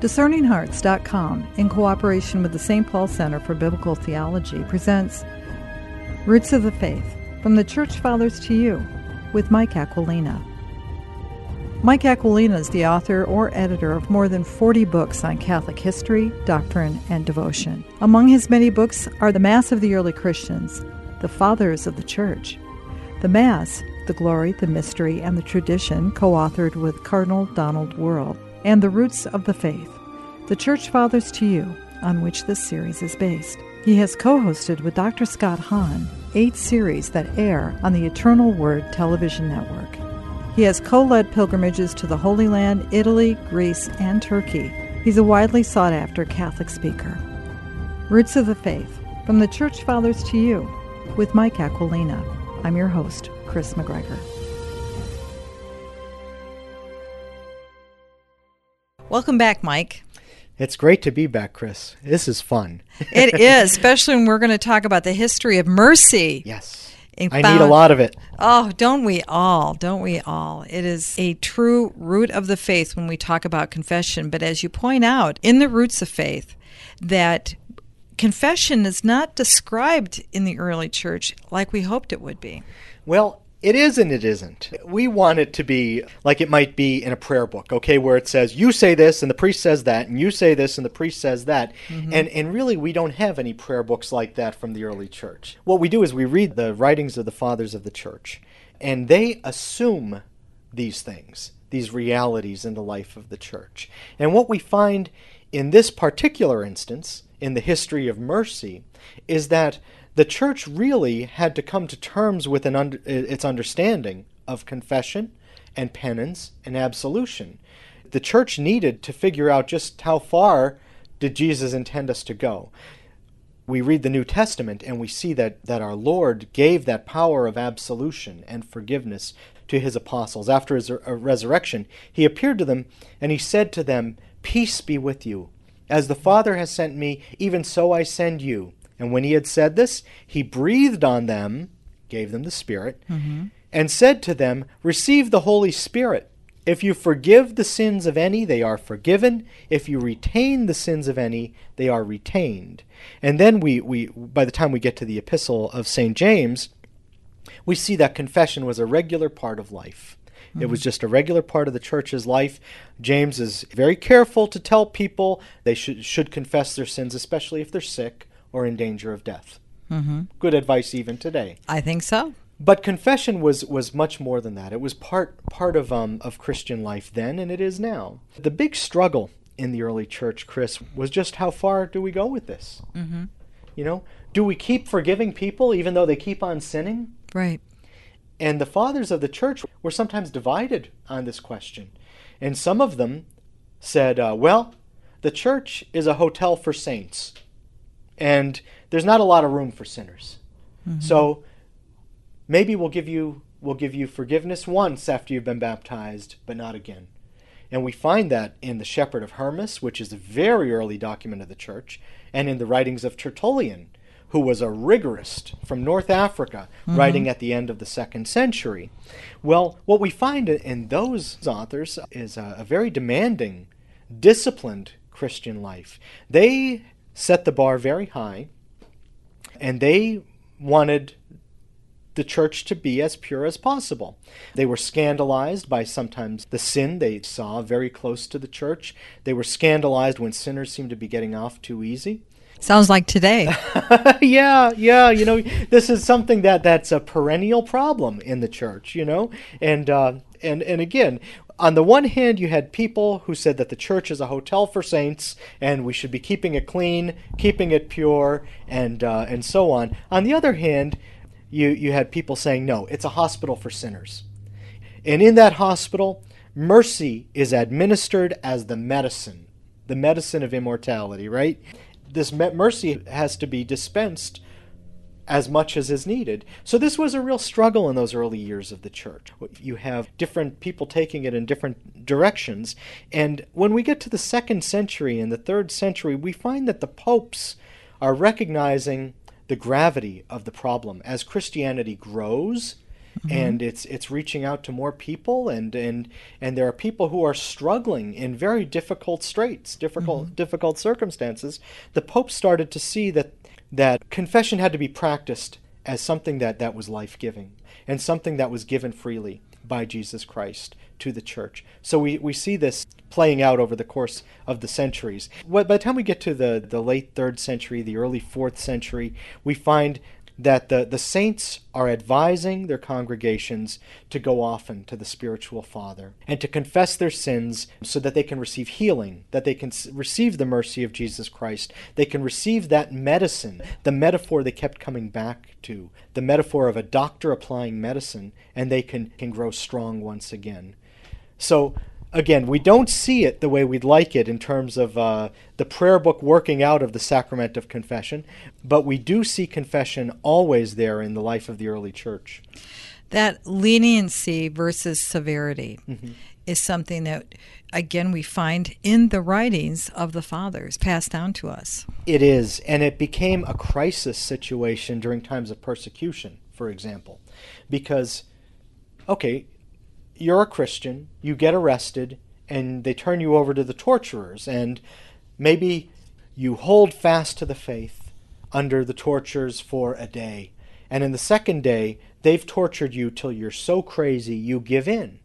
DiscerningHearts.com, in cooperation with the St. Paul Center for Biblical Theology, presents Roots of the Faith From the Church Fathers to You with Mike Aquilina. Mike Aquilina is the author or editor of more than 40 books on Catholic history, doctrine, and devotion. Among his many books are The Mass of the Early Christians, The Fathers of the Church, The Mass, The Glory, the Mystery, and the Tradition, co authored with Cardinal Donald Wuerl and The Roots of the Faith, The Church Fathers to You, on which this series is based. He has co hosted with Dr. Scott Hahn eight series that air on the Eternal Word television network. He has co led pilgrimages to the Holy Land, Italy, Greece, and Turkey. He's a widely sought after Catholic speaker. Roots of the Faith From the Church Fathers to You with Mike Aquilina. I'm your host, Chris McGregor. Welcome back, Mike. It's great to be back, Chris. This is fun. it is, especially when we're going to talk about the history of mercy. Yes. I need a lot of it. Oh, don't we all? Don't we all? It is a true root of the faith when we talk about confession. But as you point out, in the roots of faith, that confession is not described in the early church like we hoped it would be. Well, it is and it isn't. We want it to be like it might be in a prayer book, okay, where it says you say this and the priest says that, and you say this and the priest says that. Mm-hmm. And and really we don't have any prayer books like that from the early church. What we do is we read the writings of the fathers of the church, and they assume these things, these realities in the life of the church. And what we find in this particular instance, in the history of mercy, is that the church really had to come to terms with its understanding of confession and penance and absolution. The church needed to figure out just how far did Jesus intend us to go. We read the New Testament and we see that, that our Lord gave that power of absolution and forgiveness to his apostles. After his uh, resurrection, he appeared to them and he said to them, Peace be with you. As the Father has sent me, even so I send you. And when he had said this, he breathed on them, gave them the Spirit, mm-hmm. and said to them, Receive the Holy Spirit. If you forgive the sins of any, they are forgiven. If you retain the sins of any, they are retained. And then we, we by the time we get to the epistle of St. James, we see that confession was a regular part of life. It was mm-hmm. just a regular part of the church's life. James is very careful to tell people they should, should confess their sins, especially if they're sick or in danger of death. Mm-hmm. Good advice even today. I think so. But confession was, was much more than that. It was part part of um, of Christian life then, and it is now. The big struggle in the early church, Chris, was just how far do we go with this? Mm-hmm. You know, do we keep forgiving people even though they keep on sinning? Right. And the fathers of the church were sometimes divided on this question, and some of them said, uh, "Well, the church is a hotel for saints." And there's not a lot of room for sinners. Mm-hmm. So maybe we'll give you we'll give you forgiveness once after you've been baptized, but not again. And we find that in the Shepherd of Hermas, which is a very early document of the church, and in the writings of Tertullian, who was a rigorist from North Africa, mm-hmm. writing at the end of the second century. Well, what we find in those authors is a, a very demanding, disciplined Christian life. They set the bar very high, and they wanted the church to be as pure as possible. They were scandalized by sometimes the sin they saw very close to the church. They were scandalized when sinners seemed to be getting off too easy. Sounds like today. yeah, yeah. You know, this is something that that's a perennial problem in the church. You know, and uh, and and again, on the one hand, you had people who said that the church is a hotel for saints and we should be keeping it clean, keeping it pure, and uh, and so on. On the other hand, you you had people saying no, it's a hospital for sinners, and in that hospital, mercy is administered as the medicine, the medicine of immortality. Right? This mercy has to be dispensed as much as is needed. So this was a real struggle in those early years of the church. You have different people taking it in different directions. And when we get to the second century and the third century, we find that the popes are recognizing the gravity of the problem. As Christianity grows, Mm-hmm. And it's it's reaching out to more people, and and and there are people who are struggling in very difficult straits, difficult mm-hmm. difficult circumstances. The Pope started to see that that confession had to be practiced as something that, that was life giving and something that was given freely by Jesus Christ to the church. So we, we see this playing out over the course of the centuries. By the time we get to the, the late third century, the early fourth century, we find that the, the saints are advising their congregations to go often to the spiritual father and to confess their sins so that they can receive healing, that they can receive the mercy of Jesus Christ. They can receive that medicine, the metaphor they kept coming back to, the metaphor of a doctor applying medicine, and they can, can grow strong once again. So again, we don't see it the way we'd like it in terms of uh, the prayer book working out of the sacrament of confession, but we do see confession always there in the life of the early church. That leniency versus severity mm-hmm. is something that, again, we find in the writings of the fathers passed down to us. It is, and it became a crisis situation during times of persecution, for example, because, okay, you're a Christian, you get arrested, and they turn you over to the torturers, and maybe you hold fast to the faith under the tortures for a day. And in the second day, they've tortured you till you're so crazy you give in.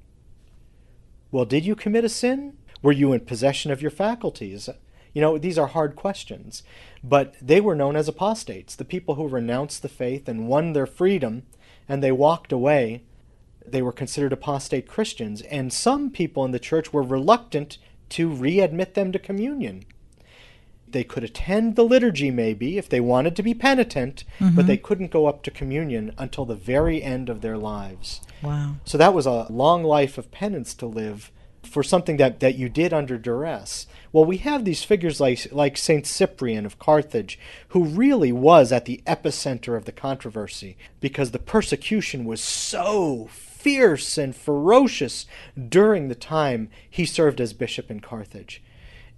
Well, did you commit a sin? Were you in possession of your faculties? You know, these are hard questions. But they were known as apostates, the people who renounced the faith and won their freedom, and they walked away they were considered apostate Christians, and some people in the church were reluctant to readmit them to communion. They could attend the liturgy, maybe, if they wanted to be penitent, mm-hmm. but they couldn't go up to communion until the very end of their lives. Wow. So that was a long life of penance to live for something that, that you did under duress. Well, we have these figures like, like St. Cyprian of Carthage, who really was at the epicenter of the controversy because the persecution was so fierce and ferocious during the time he served as bishop in Carthage.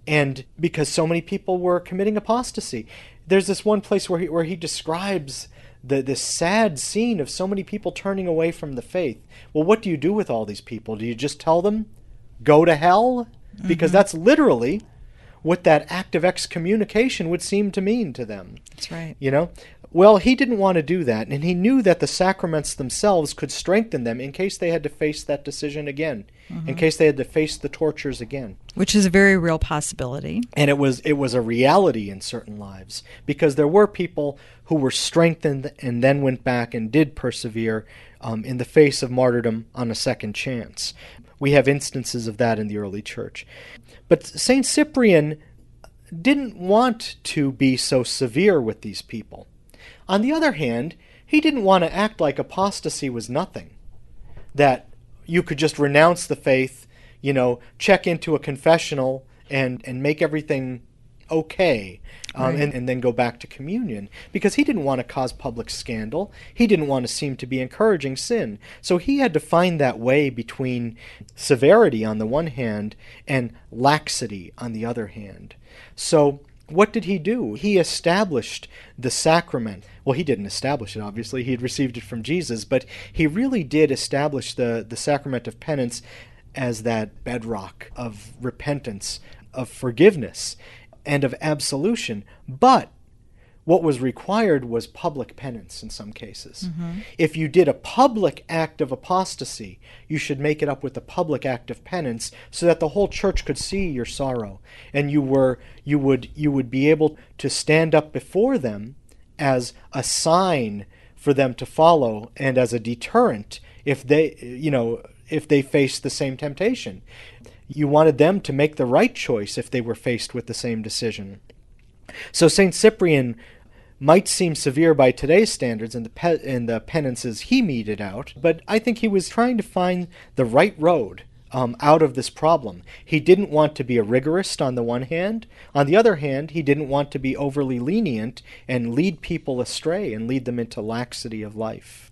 And because so many people were committing apostasy. There's this one place where he, where he describes the, this sad scene of so many people turning away from the faith. Well, what do you do with all these people? Do you just tell them, go to hell? Because mm-hmm. that's literally what that act of excommunication would seem to mean to them. That's right. You know, well, he didn't want to do that, and he knew that the sacraments themselves could strengthen them in case they had to face that decision again, mm-hmm. in case they had to face the tortures again. Which is a very real possibility. And it was it was a reality in certain lives because there were people who were strengthened and then went back and did persevere um, in the face of martyrdom on a second chance. We have instances of that in the early church. But Saint Cyprian didn't want to be so severe with these people. On the other hand, he didn't want to act like apostasy was nothing, that you could just renounce the faith, you know, check into a confessional and, and make everything okay, um, right. and, and then go back to communion. Because he didn't want to cause public scandal. He didn't want to seem to be encouraging sin. So he had to find that way between severity on the one hand and laxity on the other hand. So what did he do? He established the sacrament. Well, he didn't establish it, obviously. He had received it from Jesus, but he really did establish the, the sacrament of penance as that bedrock of repentance, of forgiveness, and of absolution. But what was required was public penance in some cases. Mm-hmm. If you did a public act of apostasy, you should make it up with a public act of penance so that the whole church could see your sorrow and you were you would you would be able to stand up before them as a sign for them to follow and as a deterrent if they you know if they faced the same temptation. You wanted them to make the right choice if they were faced with the same decision. So St. Cyprian might seem severe by today's standards and the pe- in the penances he meted out, but I think he was trying to find the right road um, out of this problem. He didn't want to be a rigorist on the one hand. On the other hand, he didn't want to be overly lenient and lead people astray and lead them into laxity of life.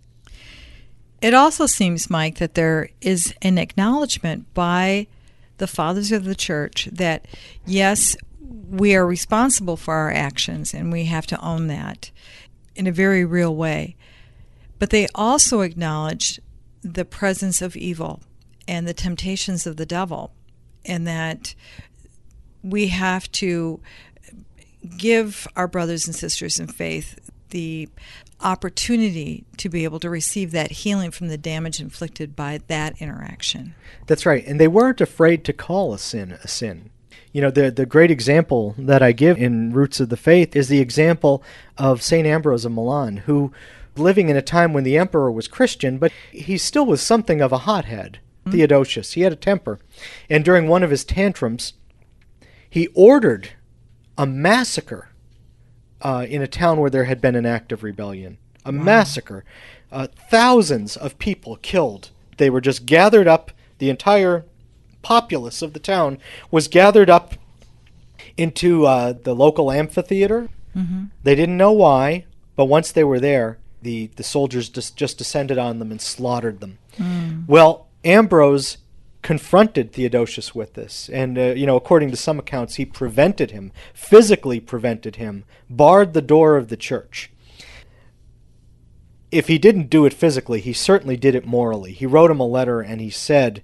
It also seems, Mike, that there is an acknowledgement by the fathers of the church that, yes, we are responsible for our actions and we have to own that in a very real way. But they also acknowledge the presence of evil and the temptations of the devil, and that we have to give our brothers and sisters in faith the opportunity to be able to receive that healing from the damage inflicted by that interaction. That's right. And they weren't afraid to call a sin a sin. You know, the, the great example that I give in Roots of the Faith is the example of St. Ambrose of Milan, who, living in a time when the emperor was Christian, but he still was something of a hothead, mm-hmm. Theodosius. He had a temper. And during one of his tantrums, he ordered a massacre uh, in a town where there had been an act of rebellion. A wow. massacre. Uh, thousands of people killed. They were just gathered up. The entire populace of the town was gathered up into uh, the local amphitheater. Mm-hmm. They didn't know why, but once they were there, the, the soldiers just, just descended on them and slaughtered them. Mm. Well, Ambrose confronted Theodosius with this. And, uh, you know, according to some accounts, he prevented him, physically prevented him, barred the door of the church. If he didn't do it physically, he certainly did it morally. He wrote him a letter and he said,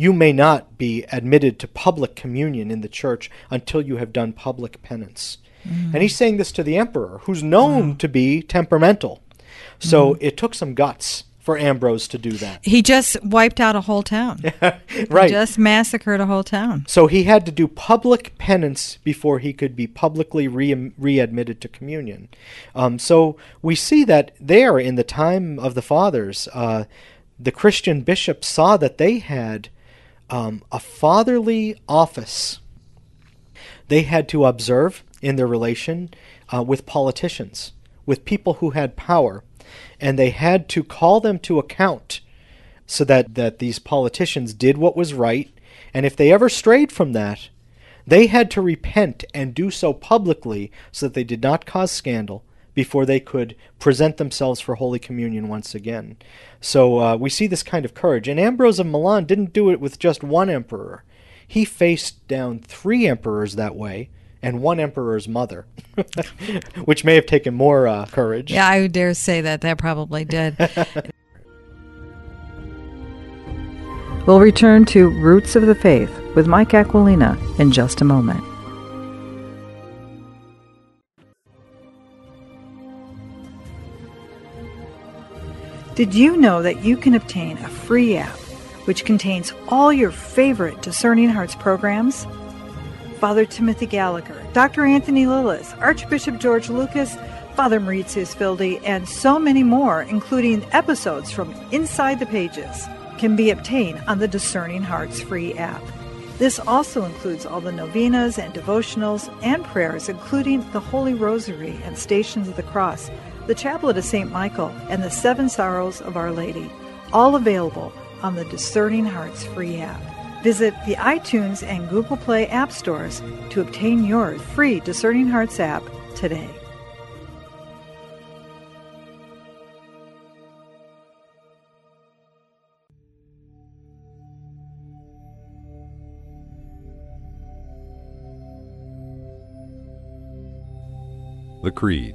You may not be admitted to public communion in the church until you have done public penance. Mm. And he's saying this to the emperor, who's known to be temperamental. So mm. it took some guts for Ambrose to do that. He just wiped out a whole town. right. He just massacred a whole town. So he had to do public penance before he could be publicly re- readmitted to communion. Um, so we see that there in the time of the fathers, uh, the Christian bishops saw that they had um, a fatherly office. They had to observe in their relation uh, with politicians, with people who had power and they had to call them to account so that, that these politicians did what was right, and if they ever strayed from that, they had to repent and do so publicly so that they did not cause scandal before they could present themselves for Holy Communion once again. So uh, we see this kind of courage. And Ambrose of Milan didn't do it with just one emperor, he faced down three emperors that way and one emperor's mother, which may have taken more uh, courage. Yeah, I dare say that that probably did. we'll return to Roots of the Faith with Mike Aquilina in just a moment. Did you know that you can obtain a free app which contains all your favorite Discerning Hearts programs? Father Timothy Gallagher, Dr. Anthony Lilles, Archbishop George Lucas, Father Mauritius Wilde, and so many more, including episodes from Inside the Pages, can be obtained on the Discerning Hearts free app. This also includes all the novenas and devotionals and prayers, including the Holy Rosary and Stations of the Cross, the Chaplet of St. Michael, and the Seven Sorrows of Our Lady, all available on the Discerning Hearts free app. Visit the iTunes and Google Play app stores to obtain your free Discerning Hearts app today. The Creed.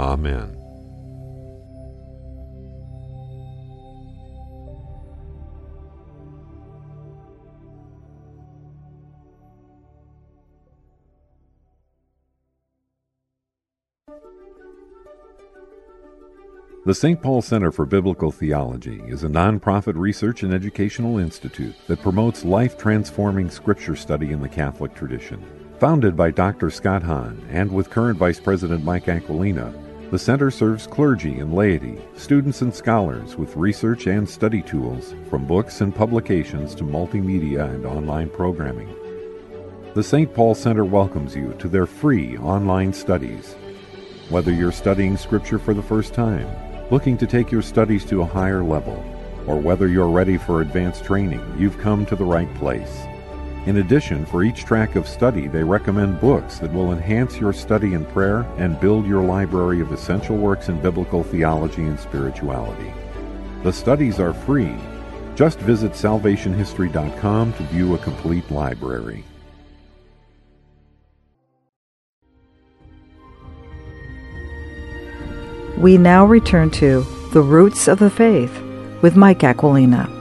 Amen. The St. Paul Center for Biblical Theology is a nonprofit research and educational institute that promotes life transforming scripture study in the Catholic tradition. Founded by Dr. Scott Hahn and with current Vice President Mike Aquilina, the center serves clergy and laity, students and scholars with research and study tools, from books and publications to multimedia and online programming. The St. Paul Center welcomes you to their free online studies. Whether you're studying Scripture for the first time, looking to take your studies to a higher level, or whether you're ready for advanced training, you've come to the right place. In addition, for each track of study, they recommend books that will enhance your study in prayer and build your library of essential works in biblical theology and spirituality. The studies are free. Just visit salvationhistory.com to view a complete library. We now return to The Roots of the Faith with Mike Aquilina.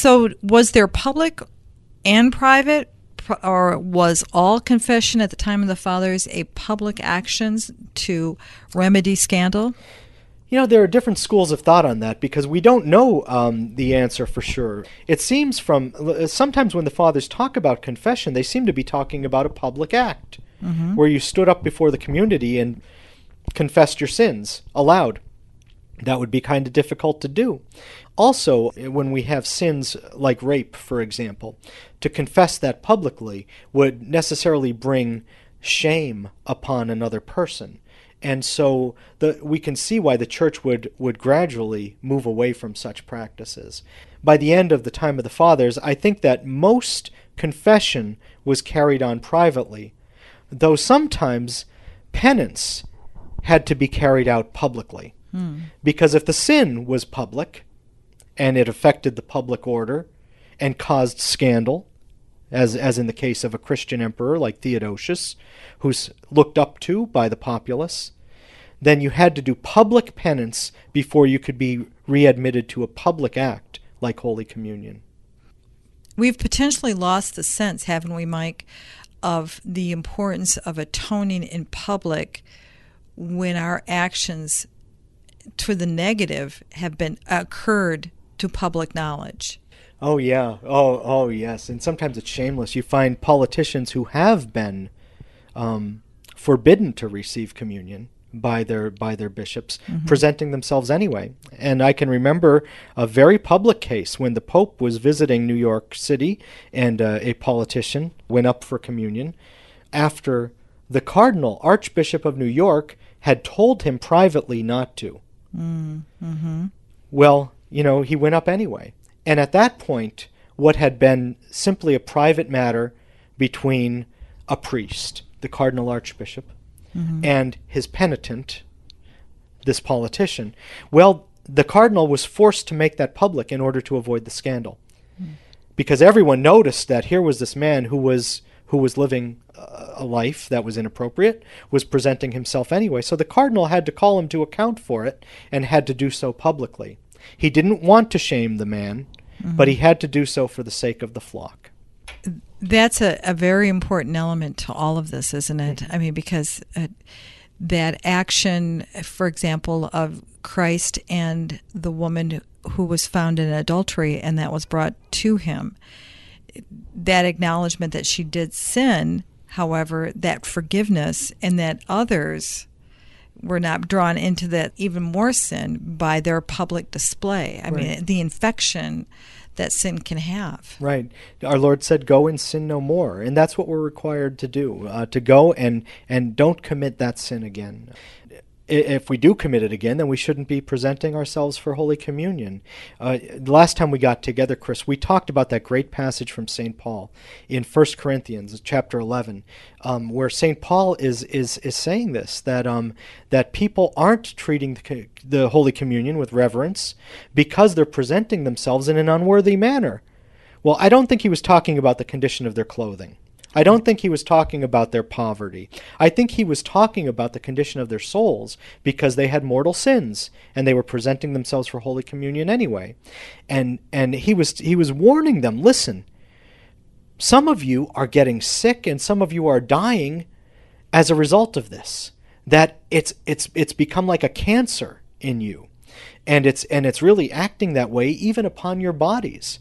So, was there public and private, or was all confession at the time of the fathers a public actions to remedy scandal? You know, there are different schools of thought on that because we don't know um, the answer for sure. It seems from sometimes when the fathers talk about confession, they seem to be talking about a public act mm-hmm. where you stood up before the community and confessed your sins aloud. That would be kind of difficult to do. Also, when we have sins like rape, for example, to confess that publicly would necessarily bring shame upon another person. And so the, we can see why the church would, would gradually move away from such practices. By the end of the time of the fathers, I think that most confession was carried on privately, though sometimes penance had to be carried out publicly. Hmm. Because if the sin was public and it affected the public order and caused scandal, as, as in the case of a Christian emperor like Theodosius, who's looked up to by the populace, then you had to do public penance before you could be readmitted to a public act like Holy Communion. We've potentially lost the sense, haven't we, Mike, of the importance of atoning in public when our actions to the negative have been occurred to public knowledge. Oh yeah. Oh oh yes. And sometimes it's shameless. You find politicians who have been um, forbidden to receive communion by their by their bishops mm-hmm. presenting themselves anyway. And I can remember a very public case when the Pope was visiting New York City and uh, a politician went up for communion after the Cardinal Archbishop of New York had told him privately not to. Mm, hmm Well, you know, he went up anyway. And at that point, what had been simply a private matter between a priest, the cardinal archbishop, mm-hmm. and his penitent, this politician, well, the cardinal was forced to make that public in order to avoid the scandal. Mm. Because everyone noticed that here was this man who was who was living a life that was inappropriate, was presenting himself anyway. So the cardinal had to call him to account for it and had to do so publicly. He didn't want to shame the man, mm-hmm. but he had to do so for the sake of the flock. That's a, a very important element to all of this, isn't it? Mm-hmm. I mean, because uh, that action, for example, of Christ and the woman who was found in adultery and that was brought to him that acknowledgement that she did sin, however, that forgiveness and that others were not drawn into that even more sin by their public display. I right. mean, the infection that sin can have. Right. Our Lord said, "Go and sin no more," and that's what we're required to do: uh, to go and and don't commit that sin again. If we do commit it again, then we shouldn't be presenting ourselves for Holy Communion. Uh, last time we got together, Chris, we talked about that great passage from St. Paul in 1 Corinthians chapter 11, um, where St. Paul is, is, is saying this, that, um, that people aren't treating the, the Holy Communion with reverence because they're presenting themselves in an unworthy manner. Well, I don't think he was talking about the condition of their clothing. I don't think he was talking about their poverty. I think he was talking about the condition of their souls because they had mortal sins and they were presenting themselves for holy communion anyway. And and he was he was warning them, listen. Some of you are getting sick and some of you are dying as a result of this. That it's it's it's become like a cancer in you. And it's and it's really acting that way even upon your bodies.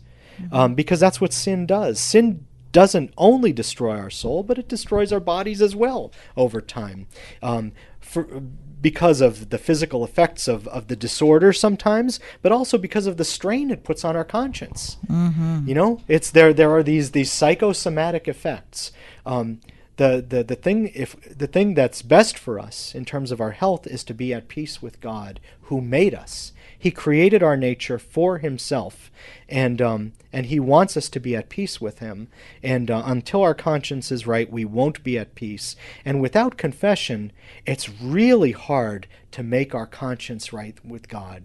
Um, because that's what sin does. Sin doesn't only destroy our soul, but it destroys our bodies as well over time. Um, for, because of the physical effects of, of the disorder sometimes, but also because of the strain it puts on our conscience. Mm-hmm. You know, it's there. There are these these psychosomatic effects. Um, the, the the thing if the thing that's best for us in terms of our health is to be at peace with God, who made us he created our nature for Himself, and um, and He wants us to be at peace with Him. And uh, until our conscience is right, we won't be at peace. And without confession, it's really hard to make our conscience right with God.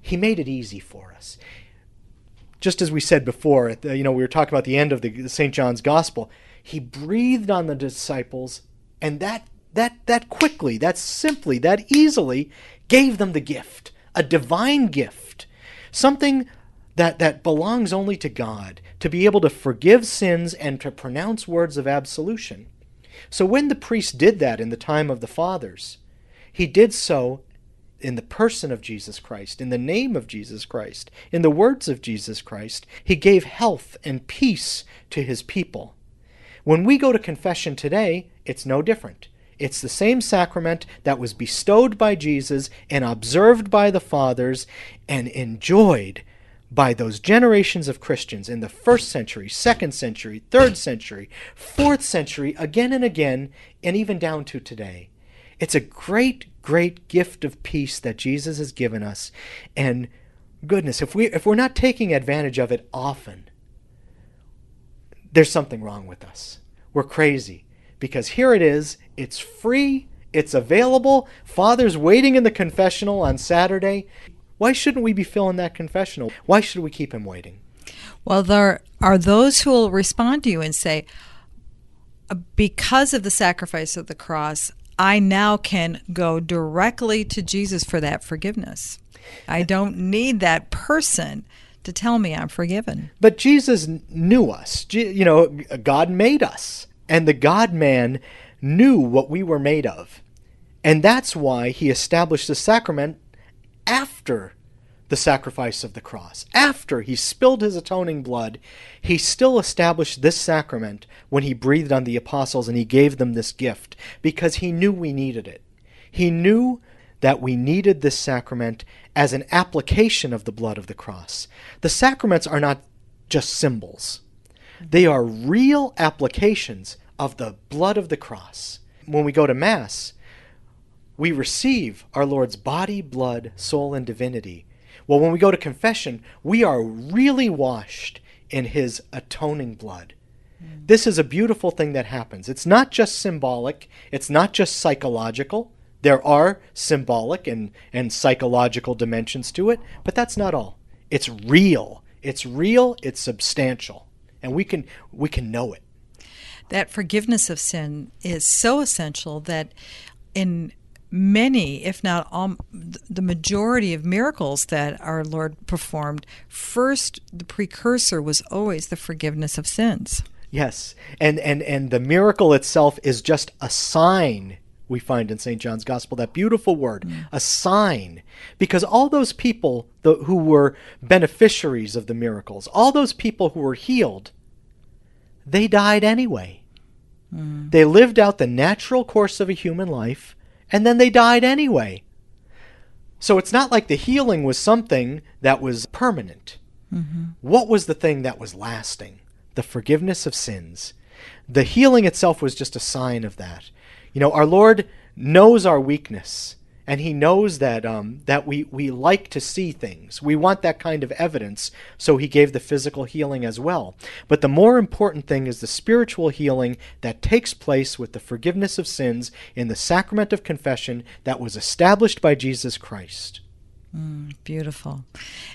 He made it easy for us. Just as we said before, you know, we were talking about the end of the St. John's Gospel. He breathed on the disciples, and that that that quickly, that simply, that easily gave them the gift a divine gift, something that, that belongs only to God, to be able to forgive sins and to pronounce words of absolution. So when the priest did that in the time of the fathers, he did so in the person of Jesus Christ, in the name of Jesus Christ, in the words of Jesus Christ. He gave health and peace to his people. When we go to confession today, it's no different. It's the same sacrament that was bestowed by Jesus and observed by the fathers and enjoyed by those generations of Christians in the first century, second century, third century, fourth century, again and again, and even down to today. It's a great, great gift of peace that Jesus has given us. And goodness, if we if we're not taking advantage of it often, there's something wrong with us. We're crazy because here it is, it's free, it's available. Father's waiting in the confessional on Saturday. Why shouldn't we be filling that confessional? Why should we keep him waiting? Well, there are those who will respond to you and say, because of the sacrifice of the cross, I now can go directly to Jesus for that forgiveness. I don't need that person to tell me I'm forgiven. But Jesus knew us. You know, God made us. And the God man knew what we were made of. And that's why he established the sacrament after the sacrifice of the cross. After he spilled his atoning blood, he still established this sacrament when he breathed on the apostles and he gave them this gift because he knew we needed it. He knew that we needed this sacrament as an application of the blood of the cross. The sacraments are not just symbols. They are real applications of the blood of the cross. When we go to Mass, we receive our Lord's body, blood, soul, and divinity. Well, when we go to confession, we are really washed in His atoning blood. Mm. This is a beautiful thing that happens. It's not just symbolic, it's not just psychological. There are symbolic and, and psychological dimensions to it, but that's not all. It's real. It's real, it's substantial and we can we can know it. That forgiveness of sin is so essential that in many, if not all, the majority of miracles that our Lord performed, first the precursor was always the forgiveness of sins. Yes, and and and the miracle itself is just a sign we find in St. John's Gospel, that beautiful word, mm. a sign. Because all those people the, who were beneficiaries of the miracles, all those people who were healed, they died anyway. Mm. They lived out the natural course of a human life, and then they died anyway. So it's not like the healing was something that was permanent. Mm-hmm. What was the thing that was lasting? The forgiveness of sins. The healing itself was just a sign of that. You know, our Lord knows our weakness, and he knows that um, that we, we like to see things. We want that kind of evidence, so he gave the physical healing as well. But the more important thing is the spiritual healing that takes place with the forgiveness of sins in the sacrament of confession that was established by Jesus Christ. Mm, beautiful.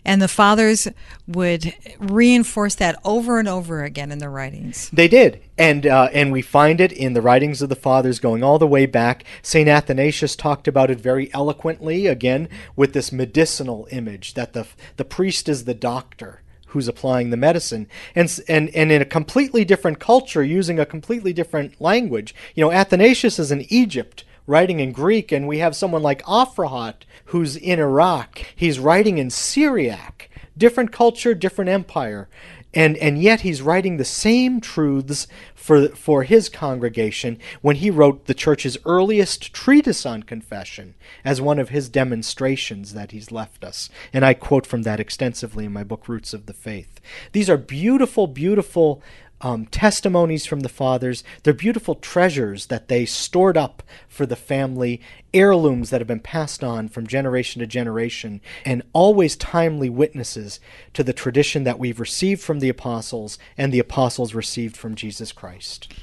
And the fathers would reinforce that over and over again in their writings. They did. And, uh, and we find it in the writings of the fathers going all the way back. St. Athanasius talked about it very eloquently, again, with this medicinal image that the, the priest is the doctor who's applying the medicine and and and in a completely different culture using a completely different language you know athanasius is in egypt writing in Greek, and we have someone like Aphrahat who's in Iraq. He's writing in Syriac. Different culture, different empire. And, and yet he's writing the same truths for, for his congregation when he wrote the church's earliest treatise on confession as one of his demonstrations that he's left us. And I quote from that extensively in my book, Roots of the Faith. These are beautiful, beautiful um, testimonies from the fathers. They're beautiful treasures that they stored up for the family, heirlooms that have been passed on from generation to generation, and always timely witnesses to the tradition that we've received from the apostles and the apostles received from Jesus Christ.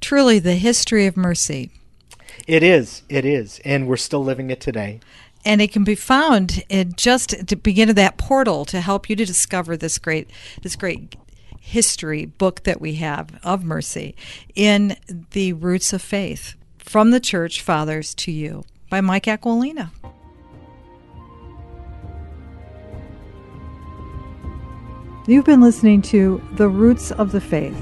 Truly, the history of mercy. It is, it is, and we're still living it today and it can be found in just to begin of that portal to help you to discover this great this great history book that we have of mercy in the Roots of Faith from the Church Fathers to You by Mike Aquilina. You've been listening to The Roots of the Faith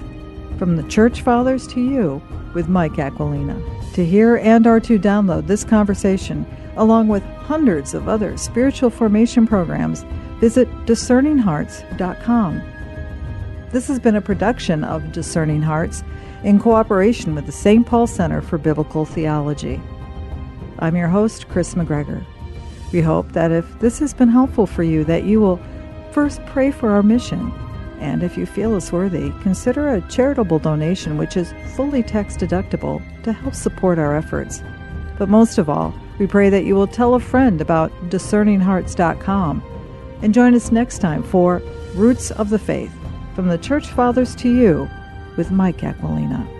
from the Church Fathers to You with Mike Aquilina. To hear and or to download this conversation, along with hundreds of other spiritual formation programs, visit discerninghearts.com. This has been a production of Discerning Hearts in cooperation with the St. Paul Center for Biblical Theology. I'm your host, Chris McGregor. We hope that if this has been helpful for you, that you will first pray for our mission, and if you feel us worthy, consider a charitable donation which is fully tax deductible to help support our efforts. But most of all, we pray that you will tell a friend about discerninghearts.com and join us next time for Roots of the Faith from the Church Fathers to You with Mike Aquilina.